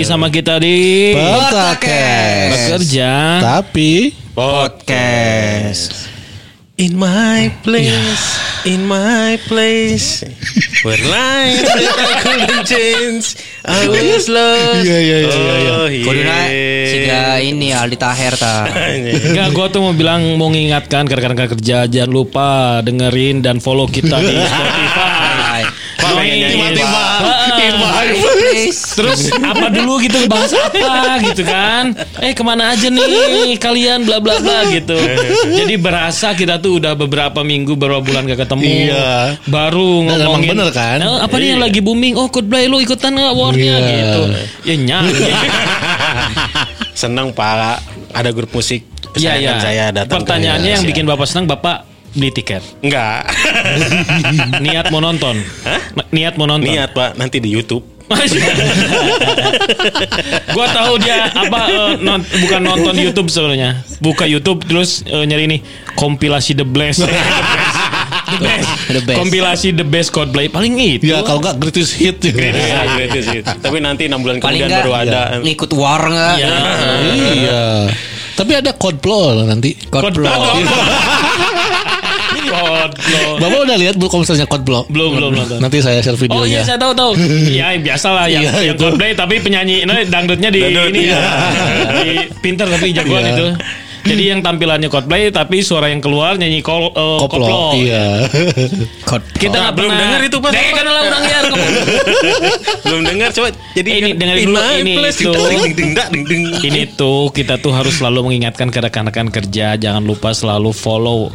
lagi sama kita di Podcast. bekerja. Tapi Podcast. In my place, in my place, where life couldn't change, I was lost. Iya, iya, iya, iya, iya. Oh, iya. Siga ini Aldi Taher ta. Enggak, gue tuh mau bilang mau ngingatkan rekan-rekan kerja jangan lupa dengerin dan follow kita di Spotify. Tiba-tiba. in my Please. Terus apa dulu gitu bahas apa gitu kan? Eh ke mana aja nih kalian bla bla bla gitu. Jadi berasa kita tuh udah beberapa minggu beberapa bulan gak ketemu. Iya. Baru emang ngomongin. bener kan? "Eh, apa nih yang lagi booming? Oh Coldplay lu ikutan nggak warnya Iya. gitu. Ya nyanyi. Senang Pak, ada grup musik Iya iya. saya datang. Pertanyaannya yang bikin bapak senang bapak beli tiket. Enggak. Niat mau nonton. Niat mau nonton. Niat Pak, nanti di YouTube. gua tahu dia apa eh, non- bukan nonton YouTube sebenarnya. Buka YouTube terus eh, nyari nih kompilasi The Blast. the best. The best. Kompilasi The Best Coldplay paling itu. Ya kalau nggak greatest hit juga. Iya, gratis gitu. Tapi nanti enam bulan Paling kemudian enggak baru ada. ngikut war enggak? Iya. iya. Tapi ada Coldplay loh nanti. Kodplot. Coldplay. Bapak udah lihat belum kalau misalnya Coldplay? Belum belum nonton. Nanti saya share Oh iya videonya. saya tahu tahu. Ya biasa lah yang, Iya, yang itu. Coldplay tapi penyanyi nah, dangdutnya di Dangdut, ini iya. ya. Di, pinter tapi jagoan Iya. itu. Jadi yang tampilannya Coldplay tapi suara yang keluar nyanyi kol, eh, Koplo. koplo. Iya. Kita nggak belum pernah dengar itu, Pak. Dengar kan lah udah liar. Belum dengar coba jadi ini dengerin In dulu, ini itu. ding, ding, ding, ding. Ini tuh kita tuh harus selalu mengingatkan ke rekan-rekan kerja jangan lupa selalu follow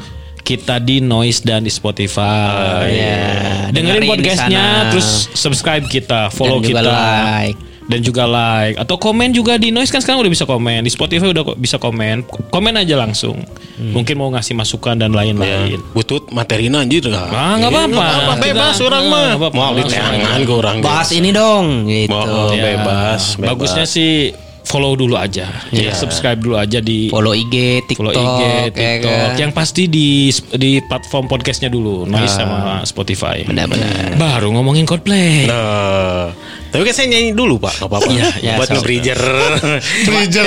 kita di Noise dan di Spotify. iya. Dengerin Dengerin podcastnya, terus subscribe kita, follow Dan juga kita, like. dan juga like atau komen juga di Noise kan sekarang udah bisa komen di Spotify udah bisa komen, komen aja langsung. Mungkin mau ngasih masukan dan lain-lain. Butut materina anjir lah. Ah, nggak apa-apa. Nggak Bebas Kita- orang ah, mah. nggak. Mau di tangan gue orang. Bahas ini dong gitu. Mau Ya, bebas, bebas. Bagusnya sih follow dulu aja, ya, subscribe dulu aja di Follow IG, follow TikTok, IG, ya TikTok. kan? Yang pasti di di platform podcastnya dulu, Noise sama Spotify. Benar-benar. Baru ngomongin Coldplay. Nah, tapi kan saya nyanyi dulu pak, nggak apa-apa. Iya, iya, Buat nge-bridger. Bridger.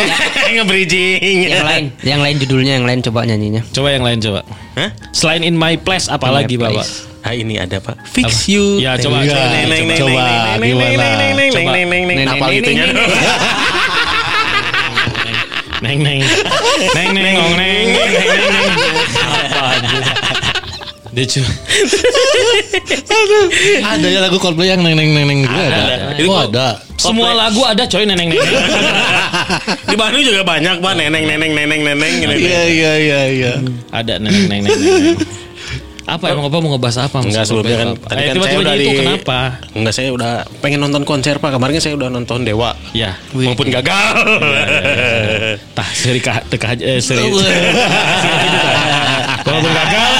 Nge-bridging. Yang lain, yang lain judulnya yang lain coba nyanyinya. Coba yang lain coba. Hah? Selain In My Place apa In My lagi Bapak? Ah ini ada pak. Fix Apa? you. Ya, coba, Neng, coba, neng, neng, neng, coba. neng, neng, neng, Gimana? neng, neng, neng, Coba. neng, neng, neng. Neng, Apa neng, gitunya? neng, neng. Neng neng. Neng neng neng neng neng neng. Apa aja. Dia cuma ada ya lagu Coldplay yang neng neng neng neng gitu ada. Itu Oh kok- ada. semua lagu ada coy neng neng neng. Di Bandung juga banyak pak. Neneng, neneng, neneng, neneng. gitu. Iya iya iya iya. Ada neng neng neng neng. neng. Apa emang apa mau ngebahas apa? Enggak sebelumnya kan tadi Eh, kan saya udah itu di kenapa? Enggak saya udah pengen nonton konser Pak. Kemarin saya udah nonton Dewa. Ya. Maupun gagal. Tah seri kah teka eh, seri. Walaupun gagal.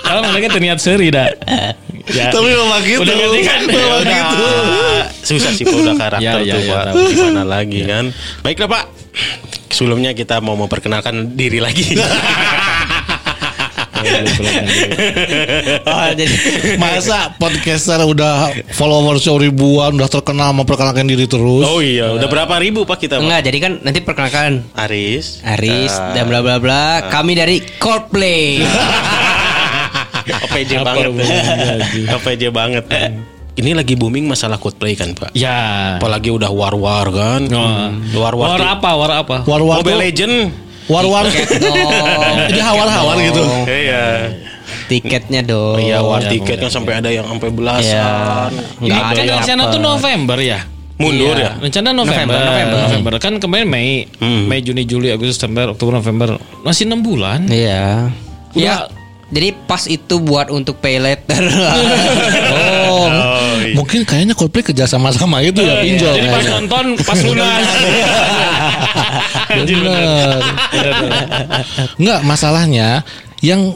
Kalau mereka terniat seri dah. Ya. Tapi memang gitu. Udah ngerti kan? Memang Udah. gitu. Susah sih Pak udah karakter Ya, ya, tuh ya, Pak. tahu. Gimana lagi kan. Baiklah Pak. Sebelumnya kita mau memperkenalkan diri lagi. Oh, jadi Masa podcaster udah followersnya ribuan, udah terkenal memperkenalkan diri terus. oh iya, udah berapa ribu Pak kita Pak? enggak, jadi kan nanti perkenalkan Aris. Aris Ah. dan bla bla bla. Kami dari Coldplay. OPJ banget. OPJ banget. Ini lagi booming masalah Coldplay kan Pak. Ya. Apalagi udah war-war kan. Oh. War-war. War apa? War apa? War-war Mobile tuh, Legend. War-war dong. Jadi hawar-hawar gitu. Iya. Tiketnya dong. Iya, war ya, tiket kan sampai ada yang sampai belasan. Iya. Ini Nggak kan ada rencana tuh November ya. Mundur Iya. ya. Rencana November, November, November, November. Kan kemarin Mei, Hmm. Mei, Juni, Juli, Agustus, September, Oktober, November. Masih enam bulan. Iya. Udah- Ya, jadi pas itu buat untuk pay later. Oh, iya. mungkin kayaknya Coldplay kerja sama-sama itu ya pinjol. Jadi pas kayaknya. nonton, pas lunas. Bener. Enggak masalahnya yang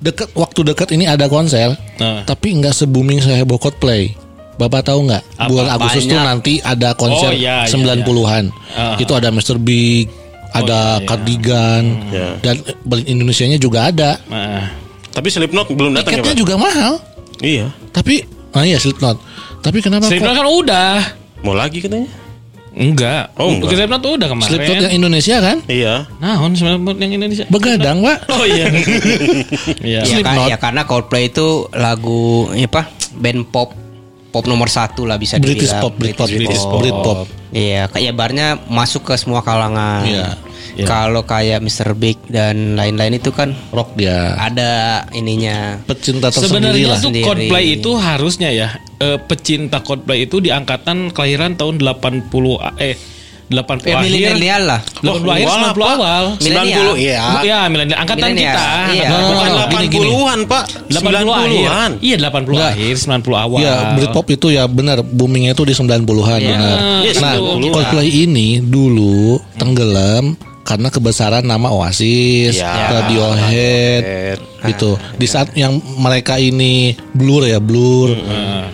dekat waktu dekat ini ada konser, Nah. tapi nggak se booming seheboh Coldplay. Bapak tahu nggak? Bulan Agustus tuh nanti ada konser Oh, iya, iya, 90-an. Ah. Itu ada Mr. Big, ada iya, iya. Cardigan, Iya. dan Berlin Indonesianya juga ada. Nah, Tapi Slipknot belum datang ya Tiketnya Pak? juga mahal. Iya. Tapi, ah iya Slipknot. Tapi kenapa Slipknot kok? kan udah. Mau lagi katanya? Enggak. Oh, enggak. Slipknot udah kemarin. Slipknot yang Indonesia kan? Iya. Nah, Slipknot yang Indonesia. Begadang, Pak. Oh iya. Iya. Ya, ya karena Coldplay itu lagu ya apa band pop pop nomor satu lah bisa British dibilang pop, Britpop, British pop. Britpop. Iya kayak barnya masuk ke semua kalangan. Iya. Iya. Kalau kayak Mr. Big dan lain-lain itu kan Rock dia. ada ininya. Pecinta tersendiri Sebenarnya lah. tuh. Coldplay itu harusnya ya eh, pecinta Coldplay itu di angkatan kelahiran tahun 80 a- eh 80 Ya, akhir. milenial lah. 80 akhir Wah, 90 Pak. awal. 90 iya. Ya, milenial angkatan Milenial. kita. Iya. Bukan Oh, gini. 80-an, Pak. 80 akhir. 90-an. Iya, 80 Enggak. akhir, 90 awal. Iya, Britpop itu ya benar boomingnya itu di 90-an Iya. benar. Iya, nah, 90-an. Coldplay ini dulu tenggelam karena kebesaran nama Oasis, Iya. Radiohead, gitu. Di saat yang mereka ini blur ya, blur.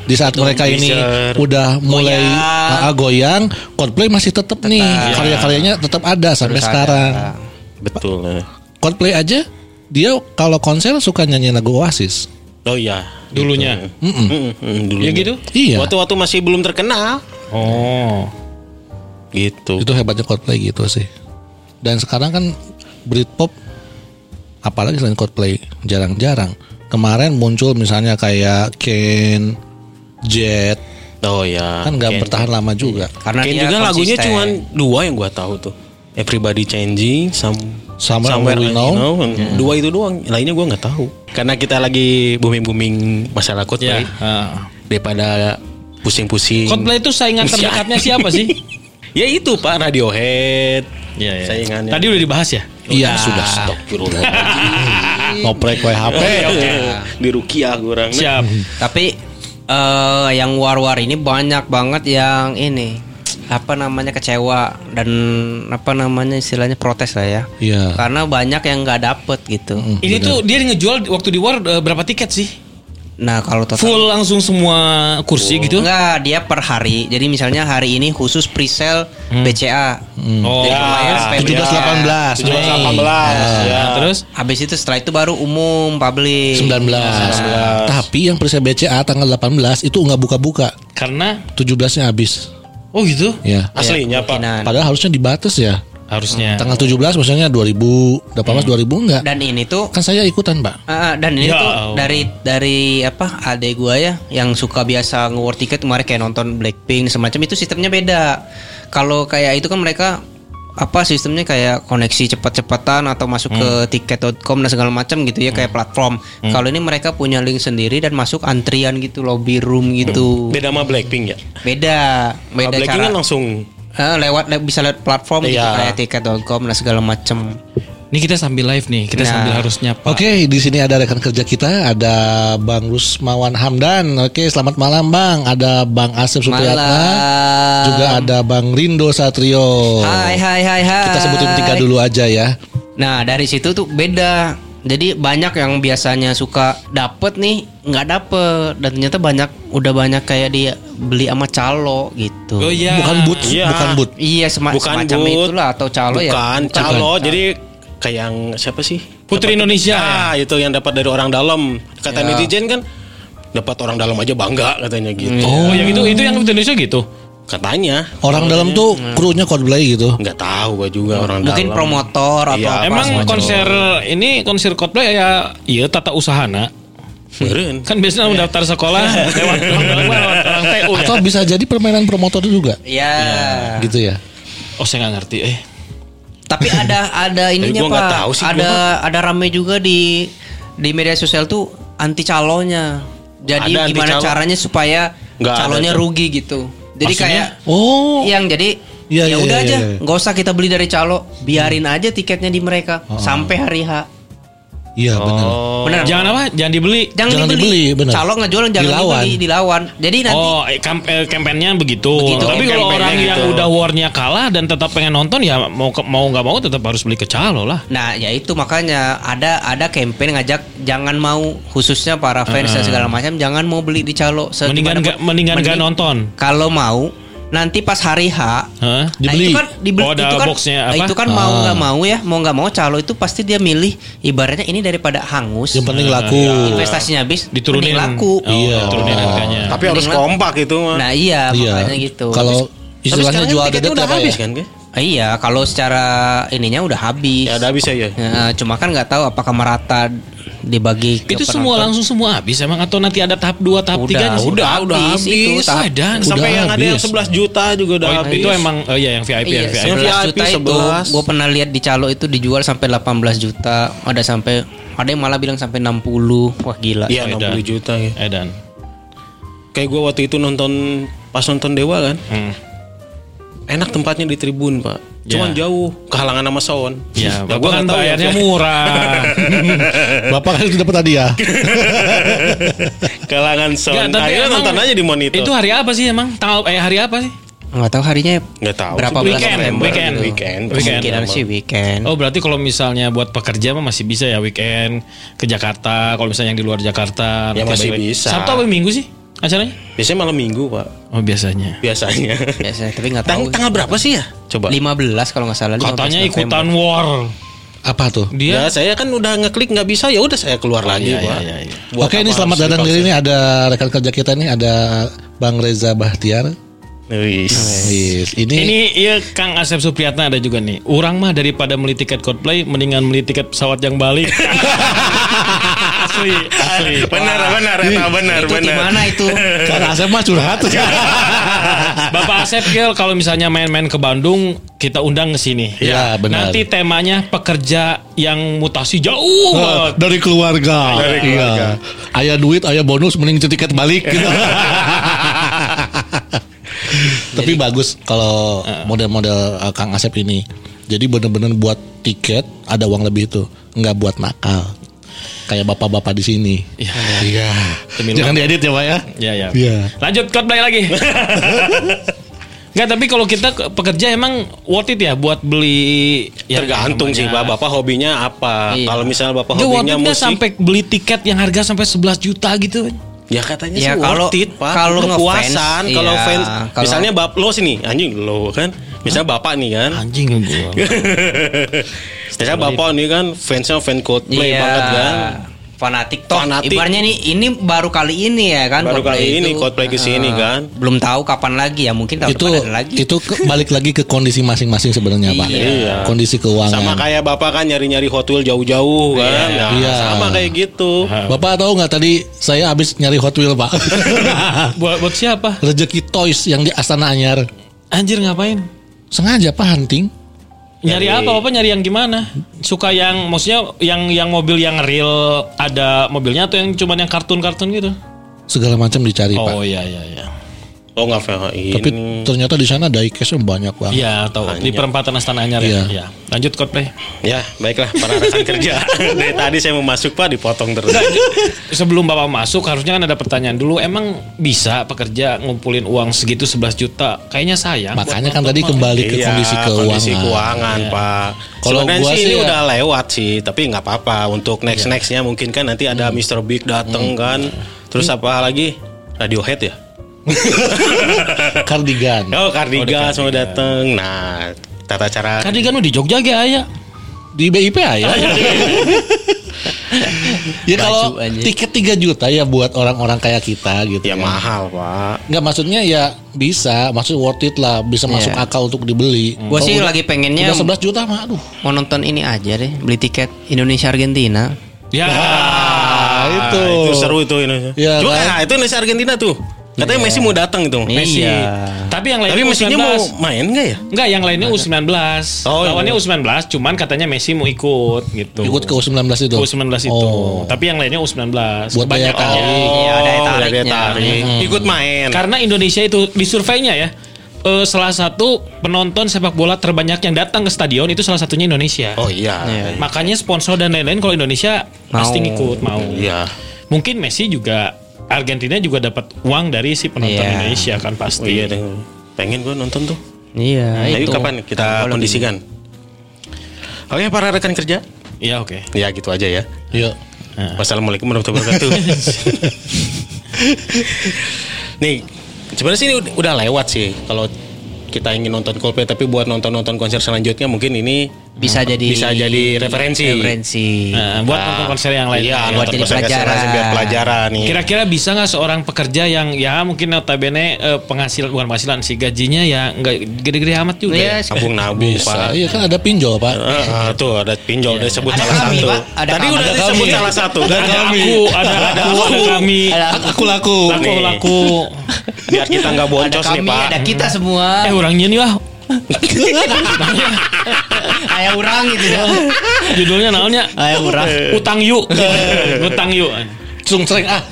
Di saat mereka ini udah mulai Goyang. ah, goyang, Coldplay masih tetap nih karya-karyanya tetap ada sampai Terus sekarang. ada. Betul. Coldplay aja dia kalau konser suka nyanyi lagu Oasis. Oh iya. Dulunya. Mm-mm. Mm, mm, dulunya. Ya gitu? Iya. Waktu-waktu masih belum terkenal. Oh. Gitu. Itu hebatnya Coldplay gitu sih. Dan sekarang kan Britpop apalagi selain Coldplay jarang-jarang. Kemarin muncul misalnya kayak Ken, Jet, Oh ya. kan nggak Ken. bertahan lama juga. Karena Ken dia juga lagunya konsisten. cuma dua yang gua tahu tuh. Everybody Changing, some, Somewhere Only We Know. Dua itu doang. Lainnya gua nggak tahu. Karena kita lagi booming booming masalah Ya. Coldplay ah. daripada pusing-pusing. Coldplay itu saingan terdekatnya siapa sih? Ya itu Pak Radiohead. Iya, iya. Saingannya. Tadi udah dibahas ya? Iya sudah stop. Ngoprek wae HP. Di Rukiah kurang. Siap. Tapi eh yang war-war ini banyak banget yang ini apa namanya kecewa dan apa namanya istilahnya protes lah ya. Iya. Karena banyak yang nggak dapet gitu. Ini tuh dia ngejual waktu di war eh, berapa tiket sih? Nah kalau total Full langsung semua kursi gitu? Enggak, dia per hari. Jadi misalnya hari ini khusus pre-sale BCA. Oh, Jadi kemarin sampai 17 18 18 Mei. ya. Nah, terus Habis itu setelah itu baru umum publik. 19. Tapi yang presale BCA tanggal 18 itu nggak buka-buka. karena 17-nya habis. oh gitu Ya. Aslinya Pak. Kemungkinan. Padahal harusnya dibatas ya. Harusnya. Tanggal 17 maksudnya 2000, 18 2000 enggak. Dan ini tuh Kan saya ikutan, Pak. Ah, dan ini Ya tuh Allah. dari dari apa adek gua ya yang suka biasa nge tiket kemarin kayak nonton Blackpink semacam itu sistemnya beda. Kalau kayak itu kan mereka apa sistemnya kayak koneksi cepat-cepatan atau masuk ke tiket.com dan segala macam gitu ya kayak platform. Kalau ini mereka punya link sendiri dan masuk antrian gitu lobby room gitu. Beda sama Blackpink ya. Beda, beda Blackpink cara. kan langsung Eh, lewat le- bisa lewat platform gitu Iya. kayak tiket.com dan segala macam. Ini kita sambil live nih, kita Nah. sambil harus nyapa. Oke, di sini ada rekan kerja kita, ada Bang Rusmawan Hamdan. Oke, selamat malam Bang. Ada Bang Asep Supriyatna. Juga ada Bang Rindo Satrio. Hai hai hai hai. Kita sebutin tiga dulu aja ya. Nah dari situ tuh beda. Jadi banyak yang biasanya suka dapet nih nggak dapet dan ternyata banyak udah banyak kayak dia beli sama calo gitu. Oh iya. Bukan boot, Iya. bukan boot. Iya sema- bukan semacam boot. itulah atau calo ya. Bukan, calo. Jadi kayak yang siapa sih? Putri Dapat- Indonesia, Ah, itu yang dapat dari orang dalam. Kata Ya. netizen kan dapat orang dalam aja bangga katanya gitu. Oh, yang itu itu yang Indonesia gitu. Katanya. Orang dalam tuh krunya Coldplay gitu. nggak tahu gua juga orang Mungkin dalam. promotor atau Iya, apa Emang konser ini konser Coldplay ya iya tata usahana. Meren. Kan biasanya mendaftar sekolah lewat, lewat orang TU ya. Atau bisa jadi permainan promotor juga. Iya. Gitu ya. Oh, saya nggak ngerti eh. Tapi ada ada ininya gua nggak pak. tahu sih, ada ada rame juga di di media sosial tuh anti calonnya. Jadi Ada anti gimana caranya supaya Nggak ada calonnya tuh. rugi gitu. Jadi Maksudnya? kayak Oh. yang jadi Iya, ya iya, udah iya, aja, iya. Hmm. nggak usah kita beli dari calo, biarin aja tiketnya di mereka Oh. sampai hari H. Iya benar. Benar. Jangan apa? Jangan dibeli. Jangan, Jangan dibeli. dibeli, benar. Calo ngejual jangan Dilawan. dibeli, dilawan. Jadi nanti Oh, eh, kamp eh, kampanyenya begitu. Begitu, Tapi kalau kampanyenya orang yang gitu. udah warnya kalah dan tetap pengen nonton ya mau ke- mau nggak mau tetap harus beli ke calo lah. Nah, ya itu makanya ada ada campaign ngajak jangan mau khususnya para fans dan segala macam jangan mau beli di calo. Mendingan nggak pun. mendingan nggak Mending- nonton. Kalau mau nanti pas hari H Hah? Nah Dibeli. itu kan dibeli Oh, ada itu kan, boxnya nah, apa? itu kan mau Ah. nggak mau ya mau nggak mau calo itu pasti dia milih ibaratnya ini daripada hangus Yang penting laku. investasinya habis Diturunin laku Oh, Iya. diturunin harganya. Tapi harus kompak itu mah. nah iya, Iya. makanya gitu Kalau istilahnya sekarang jual dedet udah habis ya? kan? Ah, iya kalau secara ininya udah habis Ya udah habis aja. Nah, cuma kan nggak tahu apakah merata dibagi ke Itu semua penonton. langsung semua habis emang atau nanti ada tahap 2 tahap Udah, 3 sih? Udah, udah habis itu, habis. tahap- Edan. Sampai Udah yang ada yang habis. 11 juta juga udah Oh, habis. itu emang oh iya yang VIP Iya, yang VIP. Yang 11 VIP juta itu 11. gue pernah lihat di calo itu dijual sampai 18 juta ada sampai ada yang malah bilang sampai 60 wah gila Iya, Edan. 60 juta ya. Edan. Kayak gua waktu itu nonton pas nonton Dewa kan. Hmm. Enak tempatnya di tribun, Pak. Cuman Ya. jauh, kehalangan sama sound. Ya, Bapak kan tahu ya, bayarnya Pak. murah. Bapak kan itu dapat hadiah. kehalangan sound. Tapi Akhirnya emang nonton aja di monitor. Itu hari apa sih emang? Tanggal eh hari apa sih? nggak tahu harinya Nggak tahu. berapa Weekend, November weekend. gitu. Weekend. Weekend. kemungkinan sih weekend Oh berarti kalau misalnya buat pekerja mah masih bisa ya weekend ke Jakarta. Kalau misalnya yang di luar Jakarta Ya, masih balik- bisa. Sabtu apa Minggu sih acaranya? Biasanya malam minggu, Pak. Oh biasanya. Biasanya. biasa tapi nggak Tang tahu tanggal berapa sih ya? Coba. 15 kalau nggak salah 15 Katanya ikutan war. Apa tuh? Dia Ya, saya kan udah ngeklik nggak bisa ya udah saya keluar lagi, iya, Pak. iya, iya. Buat Oke ini selamat datang diri ini ada rekan kerja kita nih ada Bang Reza Bahtiar. Wis. Wis, Ini, Ini iya Kang Asep Supriyatna ada juga nih. Orang mah daripada beli tiket Coldplay mendingan beli tiket pesawat yang balik. asli, asli. Benar, benar, eta benar, itu benar. mana itu Kang Asep mah curhat. Bapak Asep Gel kalau misalnya main-main ke Bandung kita undang ke sini. Iya, benar. Nanti temanya pekerja yang mutasi jauh banget. dari keluarga. Dari keluarga. Iya. Ayah duit, ayah bonus, mending tiket balik gitu. Tapi bagus kalau model-model uh, Kang Asep ini. Jadi bener-bener buat tiket ada uang lebih itu, nggak buat nakal. Kayak bapak-bapak di sini. Iya. Iya. Demi Jangan diedit ya, Pak ya. Ya ya. Iya. Lanjut Coldplay lagi. Enggak, tapi kalau kita ke- pekerja emang worth it ya buat beli ya, Tergantung sih, Pak. Bapak hobinya apa? Iya. Kalau misalnya Bapak Nggak, worth hobinya musik, sampai beli tiket yang harga sampai 11 juta gitu. Ya katanya Ya, sih kalau- worth it, Pak. kalau kepuasan, ngefans, kalau iya. fans, Kalau- misalnya bap lo sini, anjing lo kan. Misalnya Bapak nih kan. Anjing gua. Misalnya Bapak nih kan fansnya fan Coldplay Iya. banget kan. Fanatik toh Fanatik. ibaratnya nih ini baru kali ini ya kan Baru Coldplay kali ini itu. Coldplay ke sini Heeh. kan. belum tahu kapan lagi ya mungkin tahun itu depan ada lagi itu ke- balik lagi ke kondisi masing-masing sebenarnya pak Iya. kondisi keuangan Sama kayak Bapak kan nyari-nyari Hot Wheel jauh-jauh kan. Nah, Iya. Sama kayak gitu. bapak tahu nggak tadi saya habis nyari Hot Wheel pak buat buat siapa? rezeki toys yang di Astana Anyar Anjir ngapain? sengaja pak hunting Nyari apa? Apa nyari yang gimana? Suka yang maksudnya yang yang mobil yang real ada mobilnya atau yang cuman yang kartun-kartun gitu? segala macam dicari pak Oh iya iya iya. Oh ini. tapi ternyata di sana diecast banyak banget Iya, tahu di perempatan Astana Anyar Iya. ya. Iya. Lanjut Coldplay. Ya baiklah para rekan kerja. Dari tadi saya mau masuk Pak dipotong terus. Sebelum Bapak masuk harusnya kan ada pertanyaan dulu. Emang bisa pekerja ngumpulin uang segitu 11 juta? Kayaknya sayang. makanya kan tadi kembali ke Iya, kondisi keuangan kondisi keuangan, Pak. Kalau gua sih ini ya- udah lewat sih, tapi nggak apa-apa. Untuk next nextnya mungkin kan nanti ada Mr. Big dateng kan. Terus apa lagi? Radiohead ya? kardigan Oh, Cardigan mau dateng. Nah, tata cara Cardigan lu di Jogja ge aya. di BIP ya ya kalau Baju aja. tiket 3 juta ya buat orang-orang kayak kita gitu ya kan. mahal, Pak. Nggak maksudnya ya bisa, maksud worth it lah, bisa masuk Iya. akal untuk dibeli. Gue sih lagi pengennya Udah 11 juta mah aduh. mau nonton ini aja deh beli tiket Indonesia Argentina Ya. Ah, itu. Itu seru itu Indonesia. Iya, Cuma kan? nah, itu Indonesia Argentina tuh. Katanya Messi mau datang itu. Messi. Iya. Tapi yang lainnya Tapi Messi-nya mau U19. main nggak ya? Enggak, yang lainnya U19. Oh, Lawannya iya. U19, cuman katanya Messi mau ikut gitu. Ikut ke U19 itu. U19 itu. Oh. Tapi yang lainnya U19. Buat daya Kebanyakannya. tarik. Iya, ada Oh, tariknya. tarik. Ikut main. Karena Indonesia itu di surveinya ya. eh, salah satu penonton sepak bola terbanyak yang datang ke stadion itu salah satunya Indonesia. Oh iya. Makanya sponsor dan lain-lain kalau Indonesia pasti ngikut mau. Iya. Mungkin Messi juga Argentina juga dapat uang dari si penonton Iya. Indonesia kan Oh pasti. iya deh. Pengen gue nonton tuh. Iya Ayo itu. kapan kita Kalau kondisikan? Oke para rekan kerja. Iya oke. Ya gitu aja ya. Iya. Wassalamualaikum warahmatullahi wabarakatuh. Nih sebenarnya sih udah, udah lewat sih kalau kita ingin nonton Coldplay tapi buat nonton-nonton konser selanjutnya mungkin ini bisa jadi bisa jadi referensi. referensi Nah, buat nonton konser yang lain. Iya, Buat nonton jadi pelajaran. biar pelajaran nih. Kira-kira bisa nggak seorang pekerja yang ya mungkin notabene eh, penghasilan bukan penghasilan sih gajinya ya nggak gede-gede amat juga. Iya, ya. Nabung nabung Bisa. Pak. Iya kan ada pinjol, Pak. Ah, tuh ada pinjol udah Ada salah kami, satu. Pak. Ada Tadi kami. udah Ada disebut kami. salah satu. Ada aku, ada aku, ada kami. Ada Aku laku. Laku, Nih. laku. Biar kita nggak ada boncos nih kami, Pak. ada kita semua. Eh orangnya nih wah. Ayah orang gitu ya. Judulnya naonnya? Ayah orang. Utang yuk. Utang yuk. Cung cereng ah.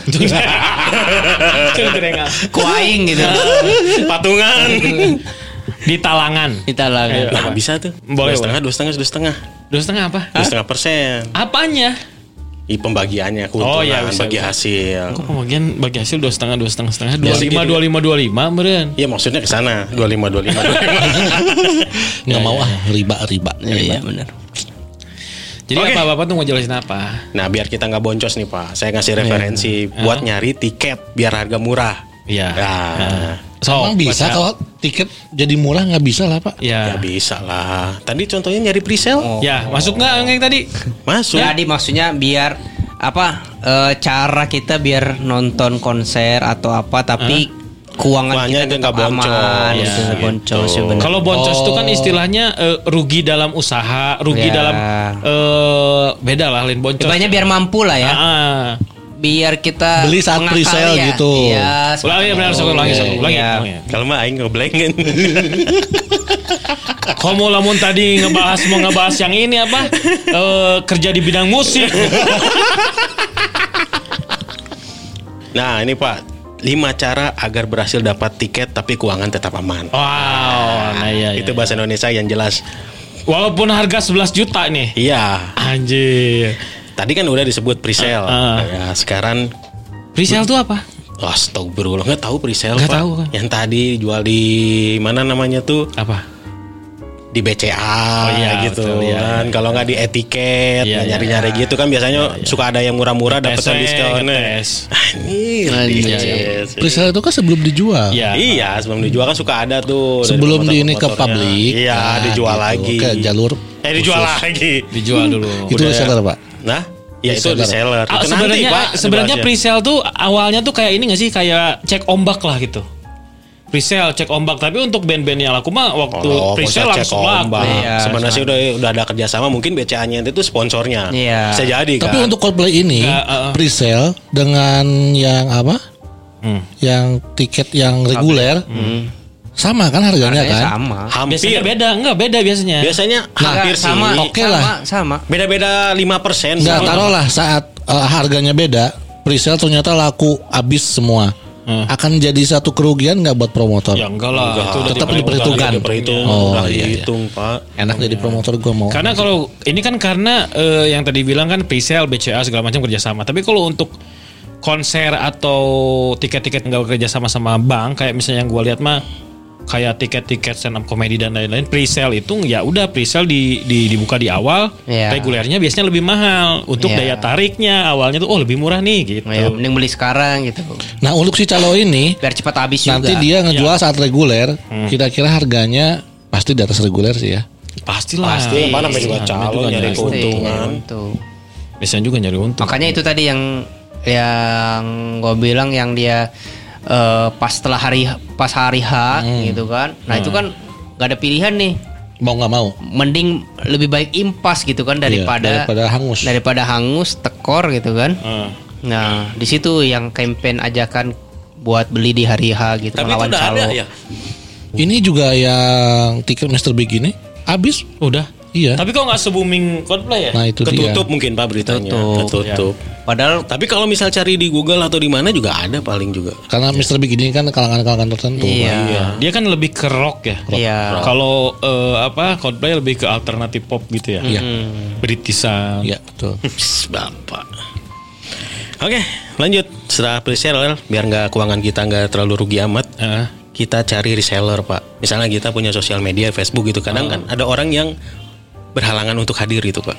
Cengkrengan. Kuaing gitu. Patungan. Di talangan. Kita lah. Ayo. Nah, bisa tuh. Boleh, dua setengah, dua setengah, dua setengah, Dua setengah apa? dua setengah persen. Apanya? Di pembagiannya keuntungan, Oh, iya, bisa, bagi bisa. hasil. Kok pembagian bagi hasil dua setengah dua setengah setengah dua lima gitu. dua lima dua lima beren. Iya maksudnya ke sana 25 25 25. Nggak mau ah riba riba. Iya, iya benar. Jadi Oke. apa bapak tuh mau jelasin apa? Nah biar kita nggak boncos nih Pak, saya ngasih referensi buat nyari tiket biar harga murah. Iya. Nah, So, Emang bisa kalau tiket jadi murah nggak bisa lah, Pak. ya Ya. bisa lah. Tadi contohnya nyari presale, Ya, masuk nggak yang tadi? masuk. Jadi maksudnya biar apa eh, cara kita biar nonton konser atau apa tapi keuangan Keuangannya kita itu nggak tetap boncos. aman, Ya, gitu, gitu. boncos ya. Kalau boncos itu kan istilahnya eh, rugi dalam usaha, rugi Ya. dalam eh beda lah lain boncos. Banyak biar mampu lah ya. Ah. Biar kita Beli saat pre-sale ya. gitu. Iya, Ulang ya benar sok ulangi sok ulangi. Iya. ulangi. Kalau mah aing ngeblengin. Kamu lamun tadi ngebahas mau ngebahas yang ini apa? Eh, kerja di bidang musik. nah ini Pak, lima cara agar berhasil dapat tiket tapi keuangan tetap aman. Wow, nah iya, iya. Itu bahasa Indonesia yang jelas. Walaupun harga 11 juta nih. Iya. Anjir. Tadi kan udah disebut presale. Ah. Ya, sekarang Presale tuh apa? Astagfirullah nggak tahu presale Nggak Pak. tahu kan. Yang tadi jual di mana namanya tuh Apa? di BCA Oh, iya, gitu betul, iya, kan. Kalau nggak di etiket, Iya, iya, nyari-nyari gitu kan biasanya suka ada yang murah-murah dapat diskon. Ah, ini Anjir. dites. Presale itu kan sebelum dijual. Iya. Iya, sebelum dijual kan suka ada tuh. Sebelum di ini ke publik. Iya, nah, dijual gitu. lagi. Ke jalur. Eh dijual khusus. lagi. Dijual dulu. Itu reseller, Pak. Nah, ya itu Reseller. Ah, Itu sebenarnya nanti, Pak, sebenarnya dibahasnya. presale tuh awalnya tuh kayak ini gak sih kayak cek ombak lah gitu. Presale cek ombak tapi untuk band-band yang laku mah waktu Oh, presale langsung laku. ombak. Iya, Sebenarnya sih udah udah ada kerjasama mungkin BCA-nya itu sponsornya. Iya. Bisa jadi kan. Tapi untuk Coldplay ini uh, uh. presale dengan yang apa? Hmm. Yang tiket yang reguler sama kan harganya Harganya kan? sama. hampir Biasanya beda, enggak beda biasanya. Biasanya Enggak, hampir sih. sama. Oke sama, lah. Sama. Beda-beda 5% Enggak, sama. taruhlah saat uh, harganya beda, presale ternyata laku habis semua. Hmm. Akan jadi satu kerugian nggak buat promotor? Ya enggak lah, Enggak. itu udah Tetap diperhitungkan. diperhitung, Oh, udah iya, iya. dihitung, Pak. Enak jadi promotor gua mau. Karena kalau ini kan karena eh, yang tadi bilang kan presale, BCA segala macam kerjasama. Tapi kalau untuk konser atau tiket-tiket nggak kerjasama sama bank, kayak misalnya yang gua lihat mah kayak tiket-tiket stand up comedy dan lain-lain presale itu ya udah presale di, di dibuka di awal Iya. regulernya biasanya lebih mahal untuk Iya. daya tariknya awalnya tuh oh lebih murah nih gitu Ya, mending beli sekarang gitu. Nah untuk si calo ini Biar cepat habis juga. nanti dia ngejual saat reguler, kira-kira harganya pasti di atas reguler sih ya. pastilah Pasti, apa namanya juga Namanya juga nyari nyari keuntungan. Pasti, keuntungan. Untung. biasanya juga nyari untung Makanya itu tadi yang yang gue bilang yang dia eh, pas setelah hari pas hari H gitu kan. Nah itu kan gak ada pilihan nih. Mau nggak mau? Mending lebih baik impas gitu kan Iya, daripada daripada hangus. daripada hangus tekor gitu kan. Eh. Nah di situ yang campaign ajakan buat beli di hari H gitu Tapi itu melawan udah calo. ada ya. Ini juga yang tiket Mr. Big ini habis. udah Iya. tapi kok nggak se booming Coldplay ya Nah itu dia. Ketutup mungkin Pak beritanya. Ketutup. Ketutup. Padahal Tapi kalau misal cari di Google atau di mana juga ada paling juga. Karena Mr. Big ini kan kalangan-kalangan tertentu. iya, dia kan lebih ke rock ya iya. Kalau eh, apa Coldplay lebih ke alternatif pop gitu ya. Iya. Britishan. Iya betul. Bapak. Oke, lanjut. Setelah pre-sale, biar nggak keuangan kita nggak terlalu rugi amat, Heeh. kita cari reseller, Pak. Misalnya kita punya sosial media, Facebook gitu. Kadang kan ada orang yang berhalangan untuk hadir gitu, Pak.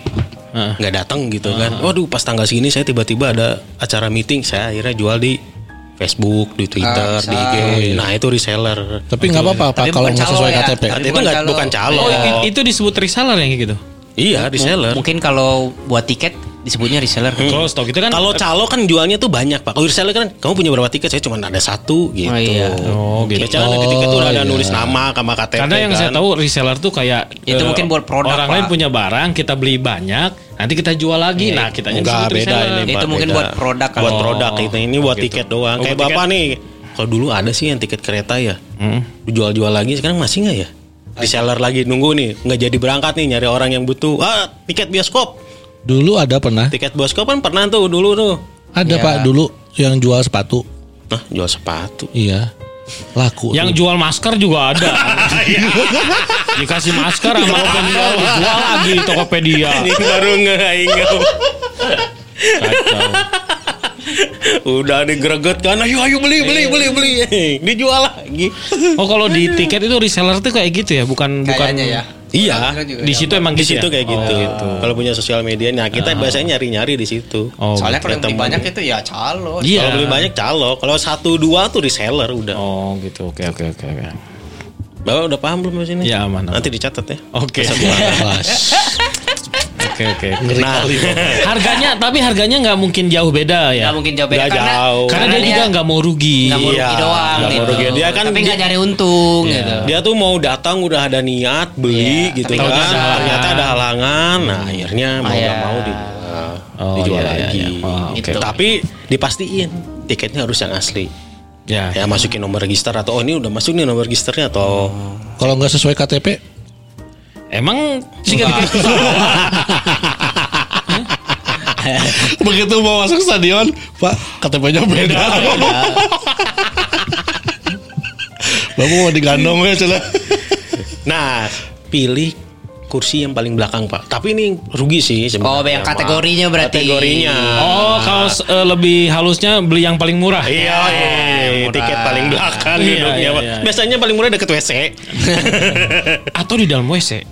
Heeh. Nggak datang gitu kan. Waduh, pas tanggal segini saya tiba-tiba ada acara meeting, saya akhirnya jual di Facebook, di Twitter, Ah, di IG. Nah, itu reseller. Tapi nggak apa-apa Pak Tapi kalau nggak sesuai ya. KTP. Tapi itu bukan nggak bukan calo. Oh, itu disebut reseller yang gitu. iya, reseller. Mungkin kalau buat tiket disebutnya reseller. Kalau stok itu kan Kalau calo kan jualnya tuh banyak pak. Kalau reseller kan kamu punya berapa tiket? Saya cuma ada satu gitu. Oh, iya. Oh, gitu. Biasanya di tiket tuh udah ada Oh, nulis iya. nama sama KTP. Karena yang kan. saya tahu reseller tuh kayak Itu eh, mungkin buat produk, Orang Pak. lain punya barang, kita beli banyak, nanti kita jual lagi. Nah, kita Enggak beda ini Itu Pak, mungkin beda. buat produk kan. Buat Oh, produk itu ini buat gitu. tiket doang. Oh, Kayak buat bapak nih. Kalau dulu ada sih yang tiket kereta ya. Hmm. Dijual-jual lagi sekarang masih nggak ya? Reseller lagi nunggu nih nggak jadi berangkat nih nyari orang yang butuh. Ah tiket bioskop. Dulu ada pernah. Tiket bioskop kan pernah tuh dulu tuh. Ada Iya. Pak dulu yang jual sepatu. Nah jual sepatu. Iya. Laku. Yang tuh. jual masker juga ada. Dikasih masker sama open jual, jual lagi di Tokopedia. Ini baru nggak Kacau. Udah digreget kan. Ayo ayo beli beli beli beli. Dijual lagi. Oh, kalau di tiket itu reseller tuh kayak gitu ya, bukan bukan Kayaknya ya. Iya. Di situ emang Di gitu situ ya? kayak gitu. Oh, gitu. Kalau punya sosial media, nah kita biasanya nyari-nyari di situ. Oh, Soalnya kalau yang beli ketemu. banyak itu ya calo. Iya. Kalau beli banyak calo, kalau satu dua tuh reseller udah. Oh, gitu. Oke, oke, oke. oke. Bapak udah paham belum di sini? Ya, aman, aman. Nanti dicatat ya. Oke. Pas. Oke, oke. Nah, Harganya tapi harganya nggak mungkin jauh beda ya. Nggak mungkin jauh beda Nggak karena jauh. Karena dia juga nggak mau rugi. nggak mau rugi Iya, doang nggak mau gitu. rugi. Dia kan tapi di- nggak nyari untung Iya. gitu. dia tuh mau datang udah ada niat beli Iya, gitu kan. ada. Ternyata ada halangan. Nah, akhirnya mau Iya. nggak mau dijual, Oh, dijual iya, iya, lagi. iya. Oh, oke. Gitu. Tapi dipastiin tiketnya harus yang asli. Ya. Ya masukin nomor register atau oh ini udah masuk nih nomor registernya atau Kalau nggak sesuai KTP, Emang jika begitu mau masuk stadion, Pak KTP-nya beda. Bapak mau digandong ya celah. Nah, pilih kursi yang paling belakang pak. Tapi ini rugi sih sebenarnya. Oh, yang kategorinya berarti. Kategorinya. Oh, kalau eh, lebih halusnya beli yang paling murah. Iya, iya, murah. tiket paling belakang Iya, duduknya, iya, Pak. iya. Biasanya paling murah deket WC. Atau di dalam WC.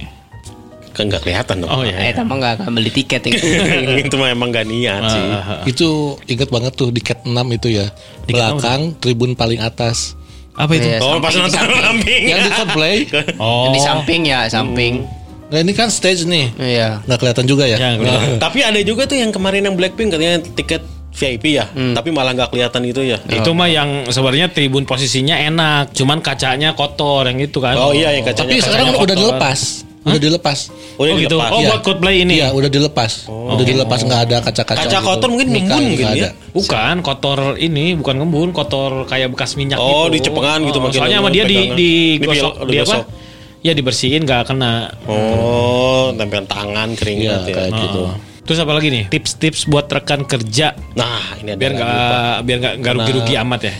Kan nggak kelihatan dong. Oh Eh, iya. emang nggak akan beli tiket itu. itu mah emang gak niat sih. Ah, ah, ah. Itu inget banget tuh di cat 6 itu ya. Di cat Belakang tribun paling atas. Apa itu? Iya. Oh, samping, pas di nonton samping. samping. Yang di Coldplay. Oh. Di samping ya, samping. Nah ini kan stage nih. Iya. Nggak kelihatan juga ya. Ya, kelihatan. Tapi ada juga tuh yang kemarin yang Blackpink katanya tiket VIP ya, tapi malah nggak kelihatan itu ya. Itu mah yang sebenarnya tribun posisinya enak, cuman kacanya kotor yang itu kan. Oh iya, yang kacanya Tapi kacanya sekarang kotor. udah dilepas. Udah dilepas. Udah oh gitu. dilepas. Oh Iya. buat Coldplay ini. Iya, udah dilepas. Udah dilepas nggak ada kaca-kaca. Kaca gitu. kotor mungkin ngembun mungkin nggak ya. Bukan kotor ini, bukan ngembun, kotor kayak bekas minyak Oh, gitu. dicepengan gitu Oh, Soalnya sama dia di di Di gosok, dia apa? Ya dibersihin nggak kena. Oh, tempelan tangan keringat ya. kayak gitu. Oh. Terus apa lagi nih? Tips-tips buat rekan kerja Nah, ini ada biar nggak biar nggak nggak rugi-rugi amat ya.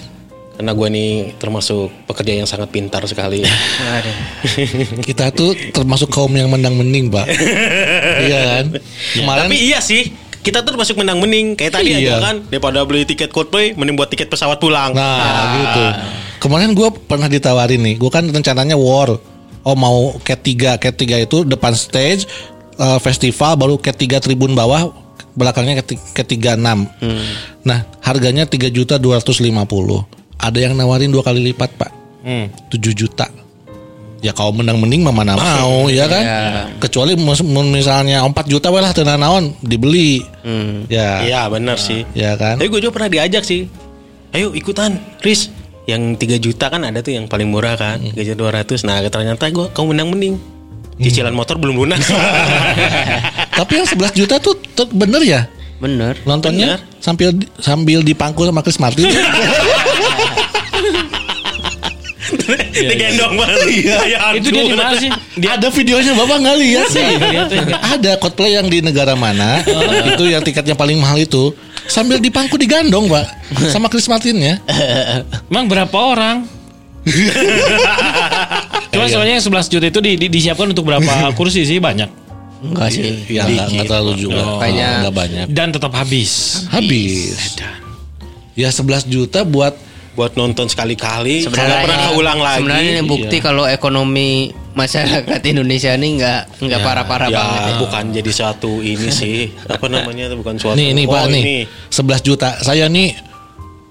Karena gue nih termasuk pekerja yang sangat pintar sekali. Kita tuh termasuk kaum yang menang mending, Pak. iya kan? Kemarin Tapi iya sih, kita tuh termasuk menang mending. Kayak tadi Iya. aja kan, daripada beli tiket Coldplay, mending buat tiket pesawat pulang. Nah, gitu. Kemarin gue pernah ditawarin nih. Gue kan rencananya war. Oh mau cat 3 Cat 3 itu depan stage eh, festival baru cat 3 tribun bawah belakangnya cat, cat 36. Nah, harganya 3 juta 250. Ada yang nawarin dua kali lipat, Pak. Hmm. 7 juta. Ya kalau menang mending mah mana mau ya kan? Kecuali mus- mun misalnya 4 juta weh lah tenan naon dibeli. Ya. Iya benar sih. Ya kan? Tapi gue juga pernah diajak sih. Ayo ikutan, Riz. Yang 3 juta kan ada tuh yang paling murah kan, 3 juta 200. Nah ternyata gue kamu menang mending. Cicilan motor belum lunas. Tapi yang 11 juta tuh, tuh bener ya? Bener. Nontonnya sambil sambil dipangku sama Chris Martin. Digendong banget. Iya, ya Itu dia di mana sih? Dia ada videonya Bapak nggak lihat sih? ya, nggak. ada Coldplay yang di negara mana? itu yang tiketnya paling mahal itu sambil dipangku digandong, Pak. Sama Chris Martinnya. Emang berapa orang? Cuma soalnya yang 11 juta itu di, di- disiapkan untuk berapa kursi sih banyak Enggak sih. Ya nggak nggak terlalu juga. Kayaknya- nggak banyak. dan tetap habis. Habis. Ya 11 juta buat Buat nonton sekali-kali. Sebenarnya pernah keulang lagi. Sebenarnya ini bukti kalau ekonomi masyarakat Indonesia ini nggak nggak parah-parah ya banget. ya. bukan jadi suatu ini sih. Apa namanya? Bukan suatu. nih ini Oh, Pak nih. ini. 11 juta. Saya nih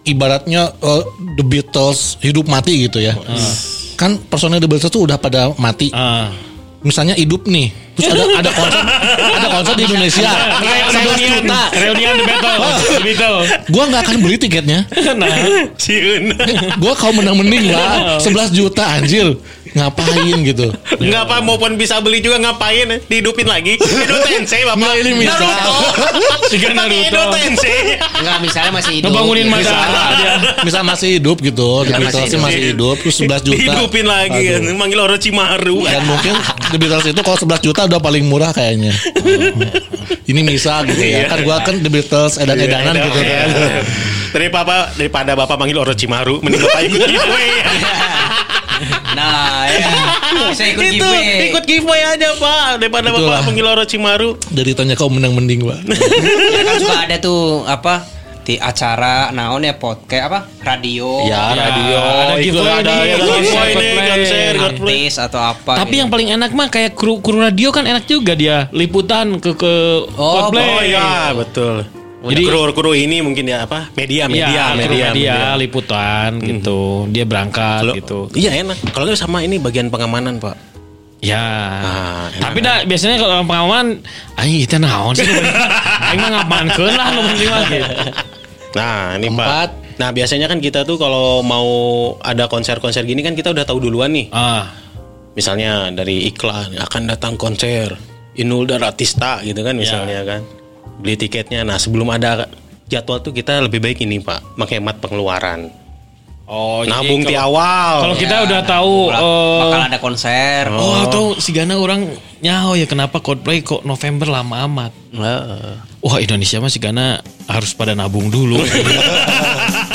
ibaratnya eh, The Beatles hidup mati gitu ya. Kan personel The Beatles tuh udah pada mati. Ah. Misalnya hidup nih, terus ada ada konser ada konser di Indonesia. Kayak 11 reunian, juta. reunian The Battle, The Beatles. Gua nggak akan beli tiketnya. Nah, Ciun. Gua kau menang mending lah 11 juta anjir. Ngapain gitu. Enggak apa maupun bisa beli juga ngapain dihidupin lagi. Edo Tensei Bapak. Nggak, ini bisa. Naruto. Naruto. Edo Tensei. Enggak misalnya masih hidup. Ngebangunin dia. Bisa masih hidup gitu. The Ya, masih hidup. masih hidup terus 11 juta. Dihidupin lagi kan. Manggil Orochimaru. Dan mungkin The Beatles itu kalau 11 juta udah paling murah kayaknya. Ini bisa gitu ya. Kan gua kan The Beatles edan-edanan gitu kan. Dari papa daripada bapak manggil Orochimaru, mending bapak ikut giveaway. Nah, ya. Bisa ikut Itu giveaway. ikut giveaway aja pak daripada Itulah. bapak manggil Orochimaru. Dari tanya kau menang mending, Pak. Ya kan suka ada tuh apa di acara naon ya podcast apa radio Ya, radio. ada Itu giveaway ada ya, konser, artis atau apa tapi gitu. yang paling enak mah kayak kru, kru radio kan enak juga dia liputan ke ke Oh, Coldplay. Oh iya betul. Jadi kru-kru ini mungkin ya apa? Media, media, Iya, kru media, media, liputan gitu. Dia berangkat Kalau- gitu. Iya enak. Kalau nggak sama ini bagian pengamanan pak. Ya. Ah, Tapi dah biasanya kalau pengalaman aing kita naon sih. Aing mah ngamankeun lah penting mah gitu. Nah ini Keempat. pak. Nah biasanya kan kita tuh kalau mau ada konser-konser gini kan kita udah tahu duluan nih. Ah. Misalnya dari iklan akan datang konser Inul Daratista gitu kan misalnya kan. Beli tiketnya. Nah sebelum ada jadwal tuh kita lebih baik ini pak menghemat pengeluaran. Oh, jadi Nabung di kalau- awal. Kalau kita udah tahu eh, bakal ada konser Oh, atau si Gana orang nyaho ya kenapa Coldplay kok November lama amat. Heeh. Wah Indonesia mah si Gana harus pada nabung dulu.